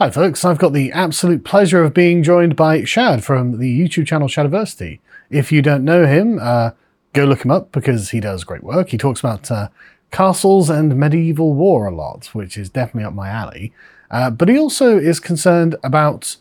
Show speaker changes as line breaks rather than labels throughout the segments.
Hi, folks. I've got the absolute pleasure of being joined by Shad from the YouTube channel Shadiversity. If you don't know him, uh, go look him up because he does great work. He talks about uh, castles and medieval war a lot, which is definitely up my alley. Uh, but he also is concerned about,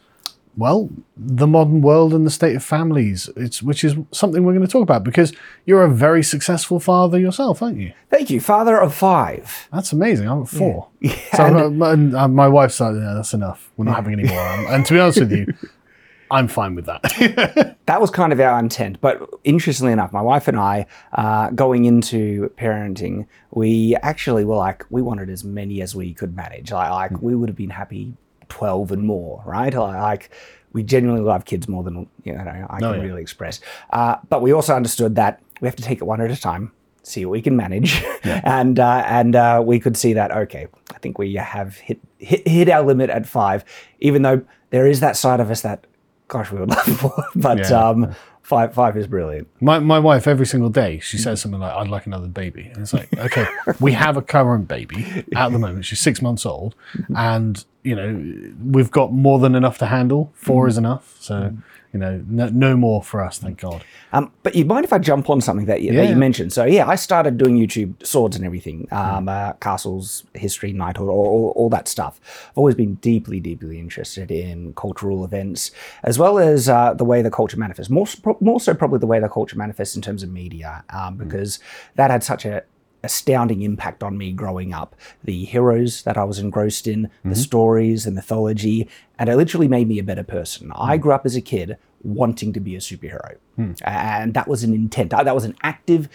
well, the modern world and the state of families, it's, which is something we're going to talk about because you're a very successful father yourself, aren't you?
Thank you, father of five.
That's amazing. I'm at four.
Yeah,
So
and-
uh, my, and, uh, my wife's like, yeah, that's enough. We're not having any more. And to be honest with you, I'm fine with that.
That was kind of our intent. But interestingly enough, my wife and I, uh, going into parenting, we actually were like, we wanted as many as we could manage. Like, like we would have been happy 12 and more, right? Like, like, we genuinely love kids more than you know I can
Oh, yeah.
really express. Uh, but we also understood that we have to take it one at a time, see what we can manage, and uh, and uh, we could see that okay, I think we have hit, hit hit our limit at five, even though there is that side of us that, gosh, we would love more, but
Yeah.
um, five five is brilliant.
my, my wife, every single day, she says something like, I'd like another baby. And it's like, okay, we have a current baby at the moment. She's six months old. And, you know, we've got more than enough to handle. 4 is enough. So, you know, no, no more for us, thank God.
Um, but you mind if I jump on something that you, that you mentioned? So yeah, I started doing YouTube swords and everything, um, uh, castles, history, knighthood, all, all, all that stuff. I've always been deeply, deeply interested in cultural events as well as uh, the way the culture manifests. More, more so, probably the way the culture manifests in terms of media, um, because that had such a astounding impact on me growing up. The heroes that I was engrossed in, the stories, the mythology, and it literally made me a better person. I grew up as a kid wanting to be a superhero, and that was an intent. That was an active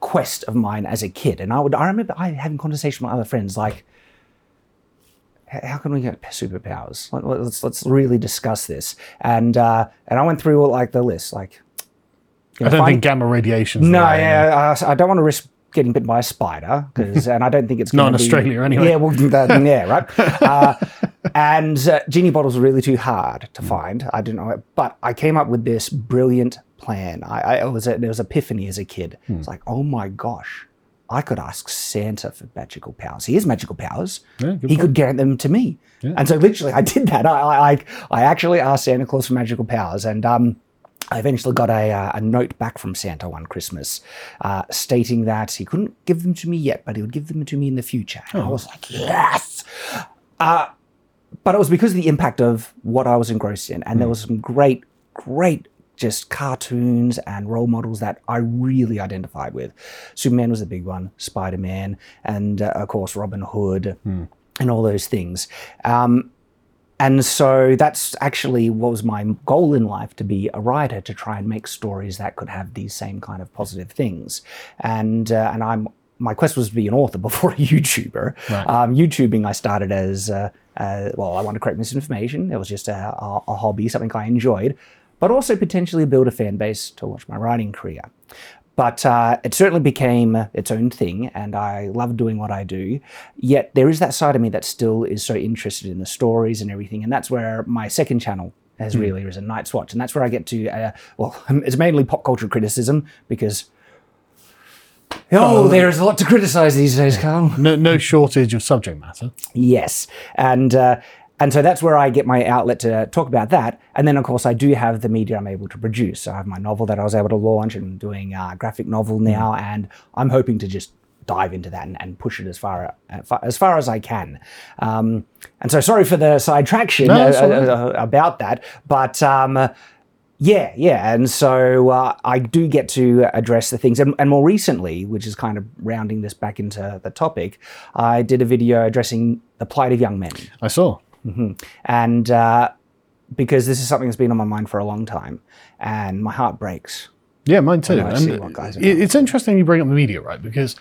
quest of mine as a kid. And I would, I remember I having conversation with other friends like. How can we get superpowers? Let- Let's let's really discuss this. And uh, and I went through all, like the list. Like, you
I don't
find-
think gamma radiation.
no, yeah, uh, I don't want to risk getting bit by a spider because, and I don't think it's
Not in
be-
Australia anyway.
Yeah, well, that, yeah, right. Uh, and uh, genie bottles are really too hard to find. I didn't know it, but I came up with this brilliant plan. I, I it was a, there was epiphany as a kid. It's like, oh my gosh. I could ask Santa for magical powers. He has magical powers.
Yeah,
he could grant them to me. And so, literally, I did that. I, I, I- I actually asked Santa Claus for magical powers, and um, I eventually got a, uh, a note back from Santa one Christmas uh, stating that he couldn't give them to me yet, but he would give them to me in the future. And I was like, yes! Uh, but it was because of the impact of what I was engrossed in. And there was some great, great just cartoons and role models that I really identified with. Superman was the big one, Spider Man, and uh, of course, Robin Hood, and all those things. Um, and so that's actually what was my goal in life to be a writer to try and make stories that could have these same kind of positive things. And uh, and i'm my quest was to be an author before a youtuber. Um, youtubing i started as uh, uh, well i wanted to create misinformation. It was just a, a, a hobby something i enjoyed but also potentially build a fan base to watch my writing career but uh, it certainly became its own thing, and I love doing what I do. Yet there is that side of me that still is so interested in the stories and everything, and that's where my second channel has really risen, Night's Watch, and that's where I get to. Uh, well, it's mainly pop culture criticism because. Oh, there is a lot to criticize these days, Carl.
No, no shortage of subject matter.
Yes, and uh, and so that's where I get my outlet to talk about that. And then, of course, I do have the media I'm able to produce. So I have my novel that I was able to launch, and I'm doing a graphic novel now, and I'm hoping to just dive into that and, and push it as far as far as I can. Um, and so, sorry for the sidetraction
No,
uh,
right.
uh, about that, but. Um, yeah, yeah. And so uh, I do get to address the things. And, and more recently, which is kind of rounding this back into the topic, I did a video addressing the plight of young men.
I saw.
And uh, because this is something that's been on my mind for a long time, and my heart breaks.
Yeah, mine too.
I
And
see what guys
it- it's interesting you bring up the media, right? Because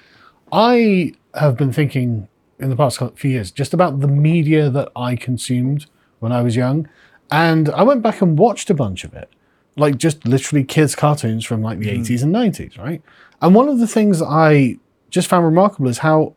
I have been thinking in the past few years just about the media that I consumed when I was young. And I went back and watched a bunch of it, like just literally kids' cartoons from like the 80s and 90s, right? And one of the things I just found remarkable is how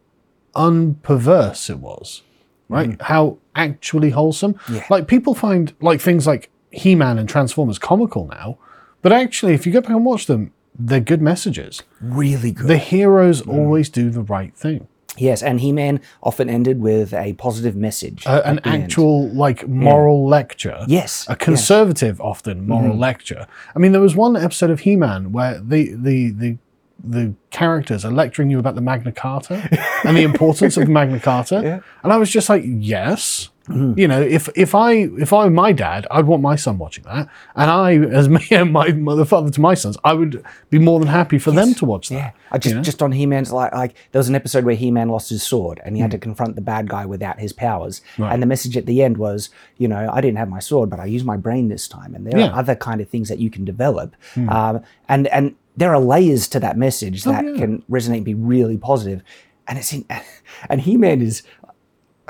unperverse it was, right? How actually wholesome.
Yeah.
Like people find like things like He Man and Transformers comical now, but actually, if you go back and watch them, they're good messages.
Really good.
The heroes always do the right thing.
Yes, and He Man often ended with a positive message.
Uh, an
the end.
actual like moral lecture.
Yes,
a
yes.
conservative often moral
Mm-hmm.
lecture. I mean, there was one episode of He-Man where the the the the characters are lecturing you about the Magna Carta and the importance of the Magna Carta,
Yeah.
and I was just like, yes.
Mm-hmm.
You know, if if I if I were my dad, I'd want my son watching that, and I, as me and my mother father to my sons, I would be more than happy for them to watch that.
Yeah, I just
know?
just on He Man's like like there was an episode where He Man lost his sword and he
Hmm.
had to confront the bad guy without his powers. And the message at the end was, you know, I didn't have my sword, but I used my brain this time. And there
Yeah. Hmm.
are other kind of things that you can develop, um, and and there are layers to that message that
Oh, yeah.
can resonate and be really positive. And it's in, and He Man is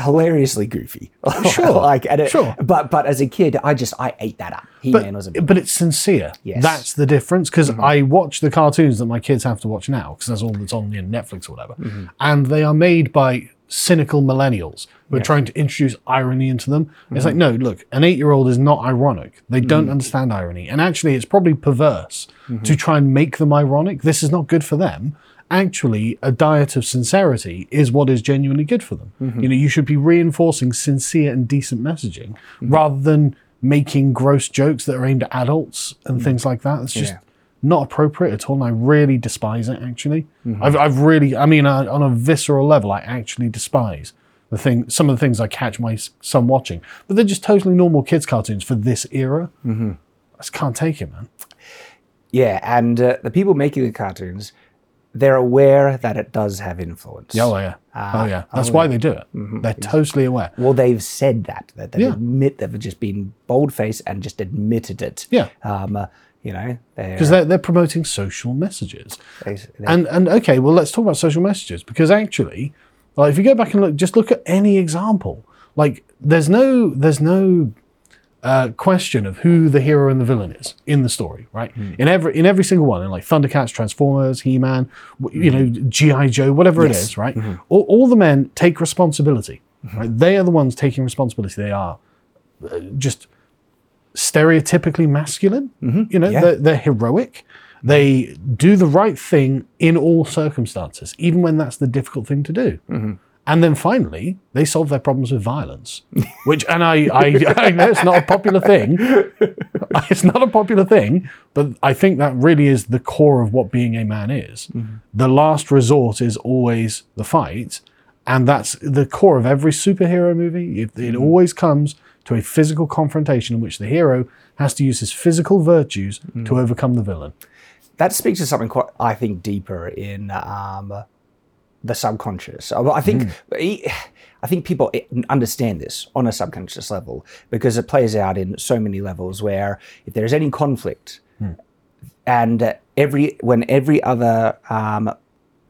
hilariously goofy.
Sure,
like it,
sure.
But but as a kid, I just I ate that up. He Man was a
but it's sincere.
Yes. Mm-hmm.
That's the difference because I watch the cartoons that my kids have to watch now because that's all that's on you know, Netflix or whatever,
Mm-hmm.
and they are made by cynical millennials who are trying to introduce irony into them. It's like,
Mm-hmm.
no, look, an eight-year-old is not ironic. They don't understand irony, and actually, it's probably perverse
Mm-hmm.
to try and make them ironic. This is not good for them. Actually, a diet of sincerity is what is genuinely good for them.
Mm-hmm.
You know, you should be reinforcing sincere and decent messaging
Mm-hmm.
rather than making gross jokes that are aimed at adults and things like that. It's just
Yeah.
Not appropriate at all, and I really despise it. Actually,
Mm-hmm.
I've, I've really, I mean, uh, on a visceral level, I actually despise the thing. Some of the things I catch my son watching, but they're just totally normal kids' cartoons for this era. Mm-hmm. I just can't take it, man.
Yeah, and uh, the people making the cartoons, they're aware that it does have influence.
Oh yeah,
Ah,
oh yeah. That's why they do it.
Mm-hmm.
They're totally aware.
Well, they've said that. That they
Yeah.
admit they've just been bold faced and just admitted it.
Yeah.
Um, uh, you know,
Because they're, they're promoting social messages.
they,
And and okay, well let's talk about social messages because actually, like if you go back and look, just look at any example. Like there's no there's no uh, question of who the hero and the villain is in the story, right? In every in every single one, in like Thundercats, Transformers, He Man, you know, GI Joe, whatever it
Yes.
is, right? All, all the men take responsibility. Right? They are the ones taking responsibility. They are uh, just stereotypically masculine. Mm-hmm. You know,
Yeah.
they're, they're heroic. They do the right thing in all circumstances, even when that's the difficult thing to do. Mm-hmm. And then finally, they solve their problems with violence, which, and I, I, I know it's not a popular thing. It's not a popular thing, but I think that really is the core of what being a man is. Mm-hmm. The last resort is always the fight, and that's the core of every superhero movie. It, it always comes to a physical confrontation in which the hero has to use his physical virtues to overcome the villain.
that speaks to something quite, I think, deeper in um, the subconscious. I think e- I think people understand this on a subconscious level because it plays out in so many levels. Where if there's any conflict, and uh, every when every other um,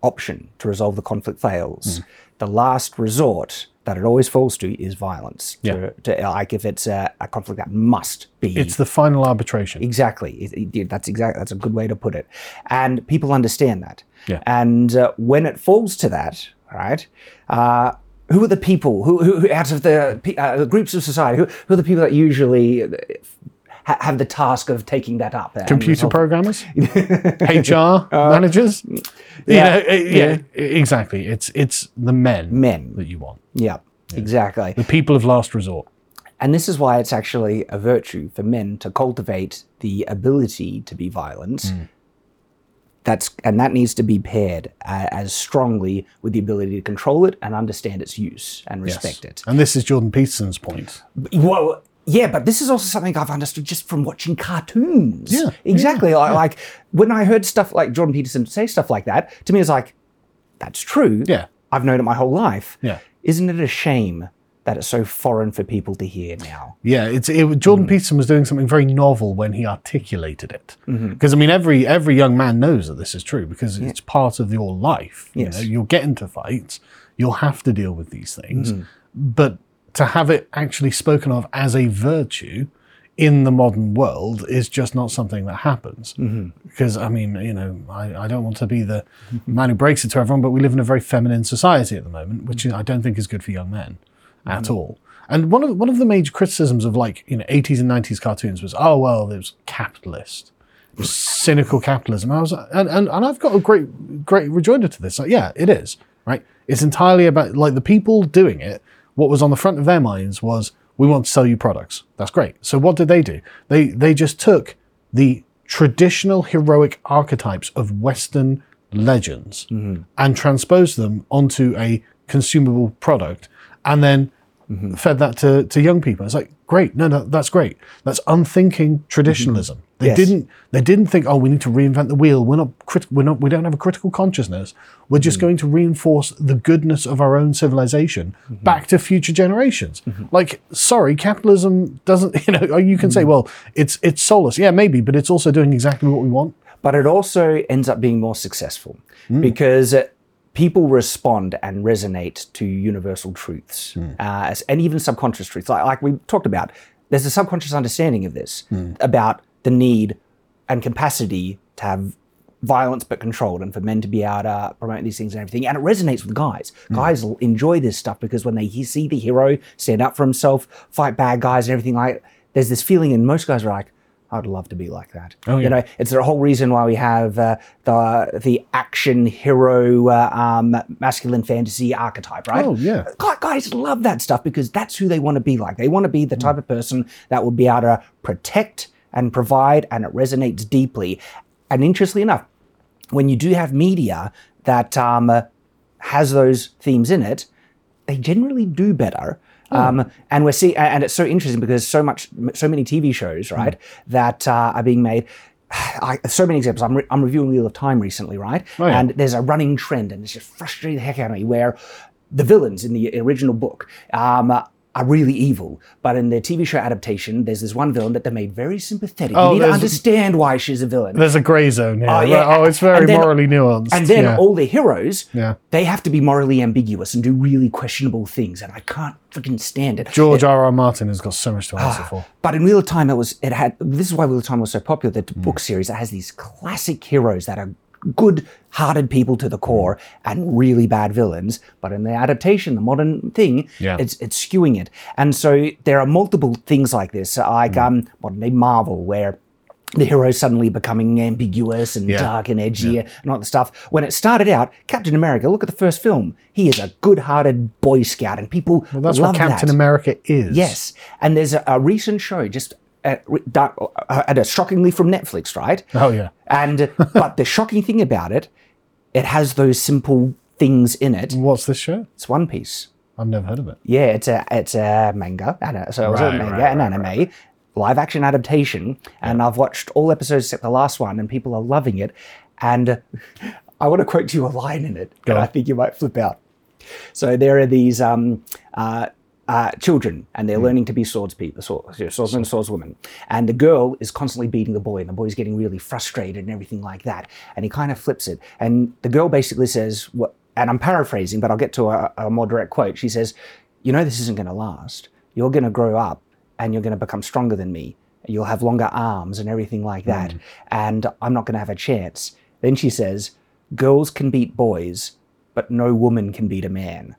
option to resolve the conflict fails, the last resort that it always falls to is violence. To, to, like if it's a, a conflict that must be
It's the final arbitration.
Exactly. It- it- that's exactly that's a good way to put it. And people understand that.
Yeah.
And uh, when it falls to that, right? Uh, who are the people who, who who- out of the uh, groups of society? Who, who are the people that usually uh, ha- have the task of taking that up?
Computer programmers, HR managers. You
yeah,
know, uh, yeah, exactly. It's it's the men
Men.
that you want,
Yeah. Exactly.
the people of last resort.
And this is why it's actually a virtue for men to cultivate the ability to be violent.
Mm.
That's and that needs to be paired uh, as strongly with the ability to control it and understand its use and respect it.
And this is Jordan Peterson's point.
Well, yeah, but this is also something I've understood just from watching cartoons.
Yeah,
exactly. I Like when I heard stuff like Jordan Peterson say stuff like that, to me it's like, that's true.
Yeah.
I've known it my whole life.
Yeah.
Isn't it a shame that it's so foreign for people to hear now?
Yeah, it's it, Jordan
Mm.
Peterson was doing something very novel when he articulated it.
Mm-hmm.
Because I mean, every every young man knows that this is true because it's part of your life. You
Yes.
know, you'll get into fights, you'll have to deal with these things,
Mm-hmm.
but to have it actually spoken of as a virtue in the modern world is just not something that happens.
Mm-hmm.
Because I mean, you know, I, I don't want to be the man who breaks it to everyone, but we live in a very feminine society at the moment, which I don't think is good for young men at all. And one of one of the major criticisms of like you know 80s and 90s cartoons was oh well it was capitalist, it was cynical capitalism. I was and, and and I've got a great great rejoinder to this. Like, yeah, it is. right? It's entirely about like the people doing it. What was on the front of their minds was we want to sell you products. That's great. So what did they do? They they just took the traditional heroic archetypes of Western legends mm-hmm. and transposed them onto a consumable product, and then Mm-hmm. fed that to, to young people. It's like great, no, no, that's great. That's unthinking traditionalism. Mm-hmm. They
Yes.
didn't they didn't think, oh, we need to reinvent the wheel. We're not crit- we're not we don't have a critical consciousness. We're just mm-hmm. going to reinforce the goodness of our own civilization back to future generations. Like, sorry, capitalism doesn't. You know, you can say, well, it's it's soulless. Yeah, maybe, but it's also doing exactly what we want.
but it also ends up being more successful mm. because uh, people respond and resonate to universal truths hmm. uh, and even subconscious truths. Like, like we talked about, there's a subconscious understanding of this hmm. about the need and capacity to have violence but controlled and for men to be able to promote these things and everything. And it resonates with guys. Hmm. Guys l- enjoy this stuff because when they see the hero stand up for himself fight bad guys and everything like there's this feeling and most guys are like I'd love to be like that.
Oh, yeah.
You know, it's the whole reason why we have uh, the the action hero uh, um, masculine fantasy archetype, right?
Oh, yeah.
Gu- Guys love that stuff because that's who they want to be like. They want to be the type of person that will be able to protect and provide, and it resonates deeply. And interestingly enough, when you do have media that um, has those themes in it, they generally do better. Um, and we're seeing, and it's so interesting because so much, so many TV shows, right, that uh, are being made. I, so many examples. I'm, re- I'm reviewing Wheel of Time recently, right?
Oh, yeah.
And there's a running trend, and it's just frustrating the heck out of me, where the villains in the original book um, are really evil, but in their TV show adaptation, there's this one villain that they made very sympathetic.
Oh,
you need to understand why she's a villain.
There's a grey zone here.
Oh, yeah.
Oh, it's very
then-
morally nuanced.
And then
yeah.
all the heroes,
Yeah.
they have to be morally ambiguous and do really questionable things, and I can't freaking stand it.
George R. R. Martin has got so much to ah, answer for.
But in Wheel of Time, it was it had this is why Wheel of Time was so popular. The book series that has these classic heroes that are good-hearted people to the core and really bad villains. But in the adaptation, the modern thing,
Yeah.
it's it's skewing it. And so there are multiple things like this, like um, modern day Marvel, where the hero suddenly becoming ambiguous and
Yeah.
dark and edgy and all that stuff. When it started out, Captain America, look at the first film. He is a good-hearted Boy Scout, and people
Well, that's
love
what Captain
that.
America is.
Yes, and there's a, a recent show just uh, at a shockingly from Netflix, right?
Oh yeah.
And but the shocking thing about it, it has those simple things in it.
What's this show?
It's One Piece.
I've never heard of it.
Yeah, it's a it's a manga, and so it was a manga
right,
and
right,
anime, live action adaptation, and I've watched all episodes except the last one, and people are loving it. And I want to quote you a line in it,
Go
and I think you might flip out. So there are these um, uh, uh, children, and
Hmm.
they're learning to be swords people, sword, swordsmen, swordswomen. And the girl is constantly beating the boy, and the boy's getting really frustrated and everything like that. And he kind of flips it, and the girl basically says, "What?" And I'm paraphrasing, but I'll get to a, a more direct quote. She says, "You know this isn't going to last. You're going to grow up, and you're going to become stronger than me. You'll have longer arms and everything like that. And I'm not going to have a chance." Then she says, "Girls can beat boys." but no woman can beat a man.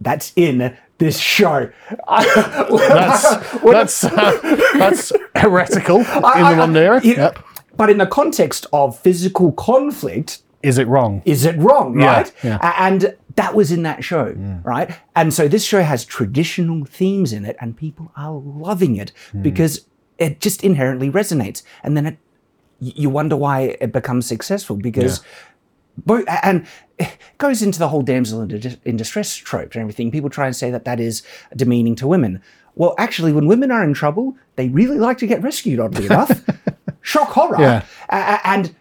That's in this show.
That's that's uh, that's heretical in
I-
the modern era.
you-
Yep.
But in the context of physical conflict,
Is it wrong?
is it wrong, right?
yeah.
A- And that was in that show, right? And so this show has traditional themes in it, and people are loving it
Hmm.
because it just inherently resonates. And then it, you wonder why it becomes successful because. And it goes into the whole damsel in, dis- in distress trope and everything. People try and say that that is demeaning to women. Well, actually, when women are in trouble, they really like to get rescued. Oddly enough, shock horror.
Yeah.
A- and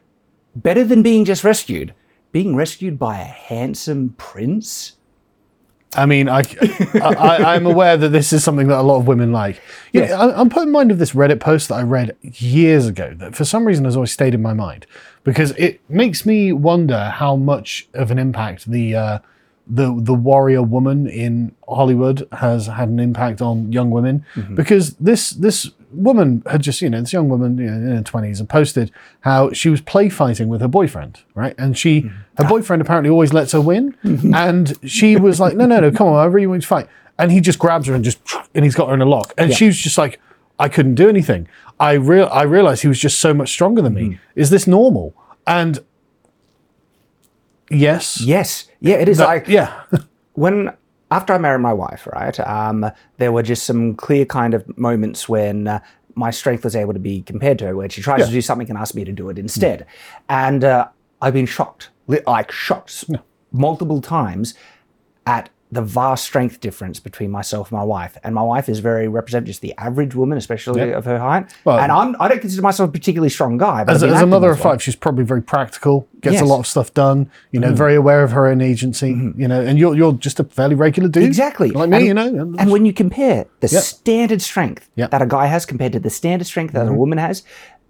better than being just rescued, being rescued by a handsome prince.
I mean, I, I, I'm aware that this is something that a lot of women like. Yeah, I'm put in mind of this Reddit post that I read years ago that for some reason has always stayed in my mind because it makes me wonder how much of an impact the uh, the the warrior woman in Hollywood has had an impact on young women. Mm-hmm. Because this this woman had just you know this young woman you know, in her twenties and posted how she was play fighting with her boyfriend right? And she mm-hmm. her boyfriend apparently always lets her win. Mm-hmm. And she was like no no no come on I really want to fight. And he just grabs her and just and he's got her in a lock. And she was just like I couldn't do anything I real I realized he was just so much stronger than me is this normal and Yes.
Yes, yeah, it is.
That-
like
yeah.
when after I married my wife, right? Um, there were just some clear kind of moments when. Uh, my strength was able to be compared to her, where she tries to do something and asks me to do it instead. And uh, I've been shocked, like shocked multiple times at the vast strength difference between myself and my wife. And my wife is very representative, just the average woman, especially of her height.
Well-
and I'm, I don't consider myself a particularly strong guy. But
As, as a mother of five, she's probably very practical, gets
Yes.
a lot of stuff done, you
Mm-hmm.
know, very aware of her own agency, you know, and you're, you're just a fairly regular dude.
Exactly.
Like me,
And-
you know.
And when you compare the standard strength
Yep.
that a guy has compared to the standard strength that a woman has,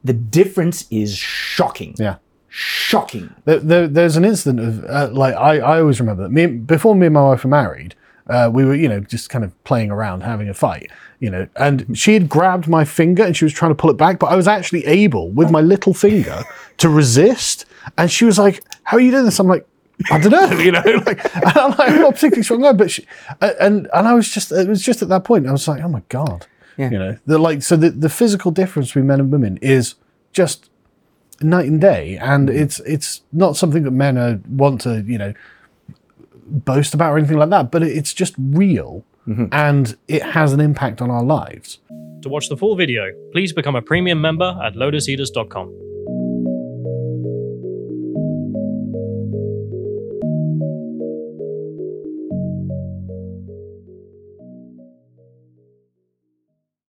the difference is shocking.
yeah.
Shocking.
There, there, there's an incident of uh, like I, I always remember that me before me and my wife were married, uh, we were you know just kind of playing around having a fight, you know, and she had grabbed my finger and she was trying to pull it back, but I was actually able with my little finger to resist, and she was like, "How are you doing this?" I'm like. I don't know, you know, like and I'm, like, I'm not particularly strong guy, but she, uh, and and I was just it was just at that point I was like, oh my god,
Yeah.
you know, the like so the the physical difference between men and women is just night and day, and mm. it's it's not something that men are, want to you know boast about or anything like that, but it's just real, mm-hmm. and it has an impact on our lives.
To watch the full video, please become a premium member at lotuseaters.com.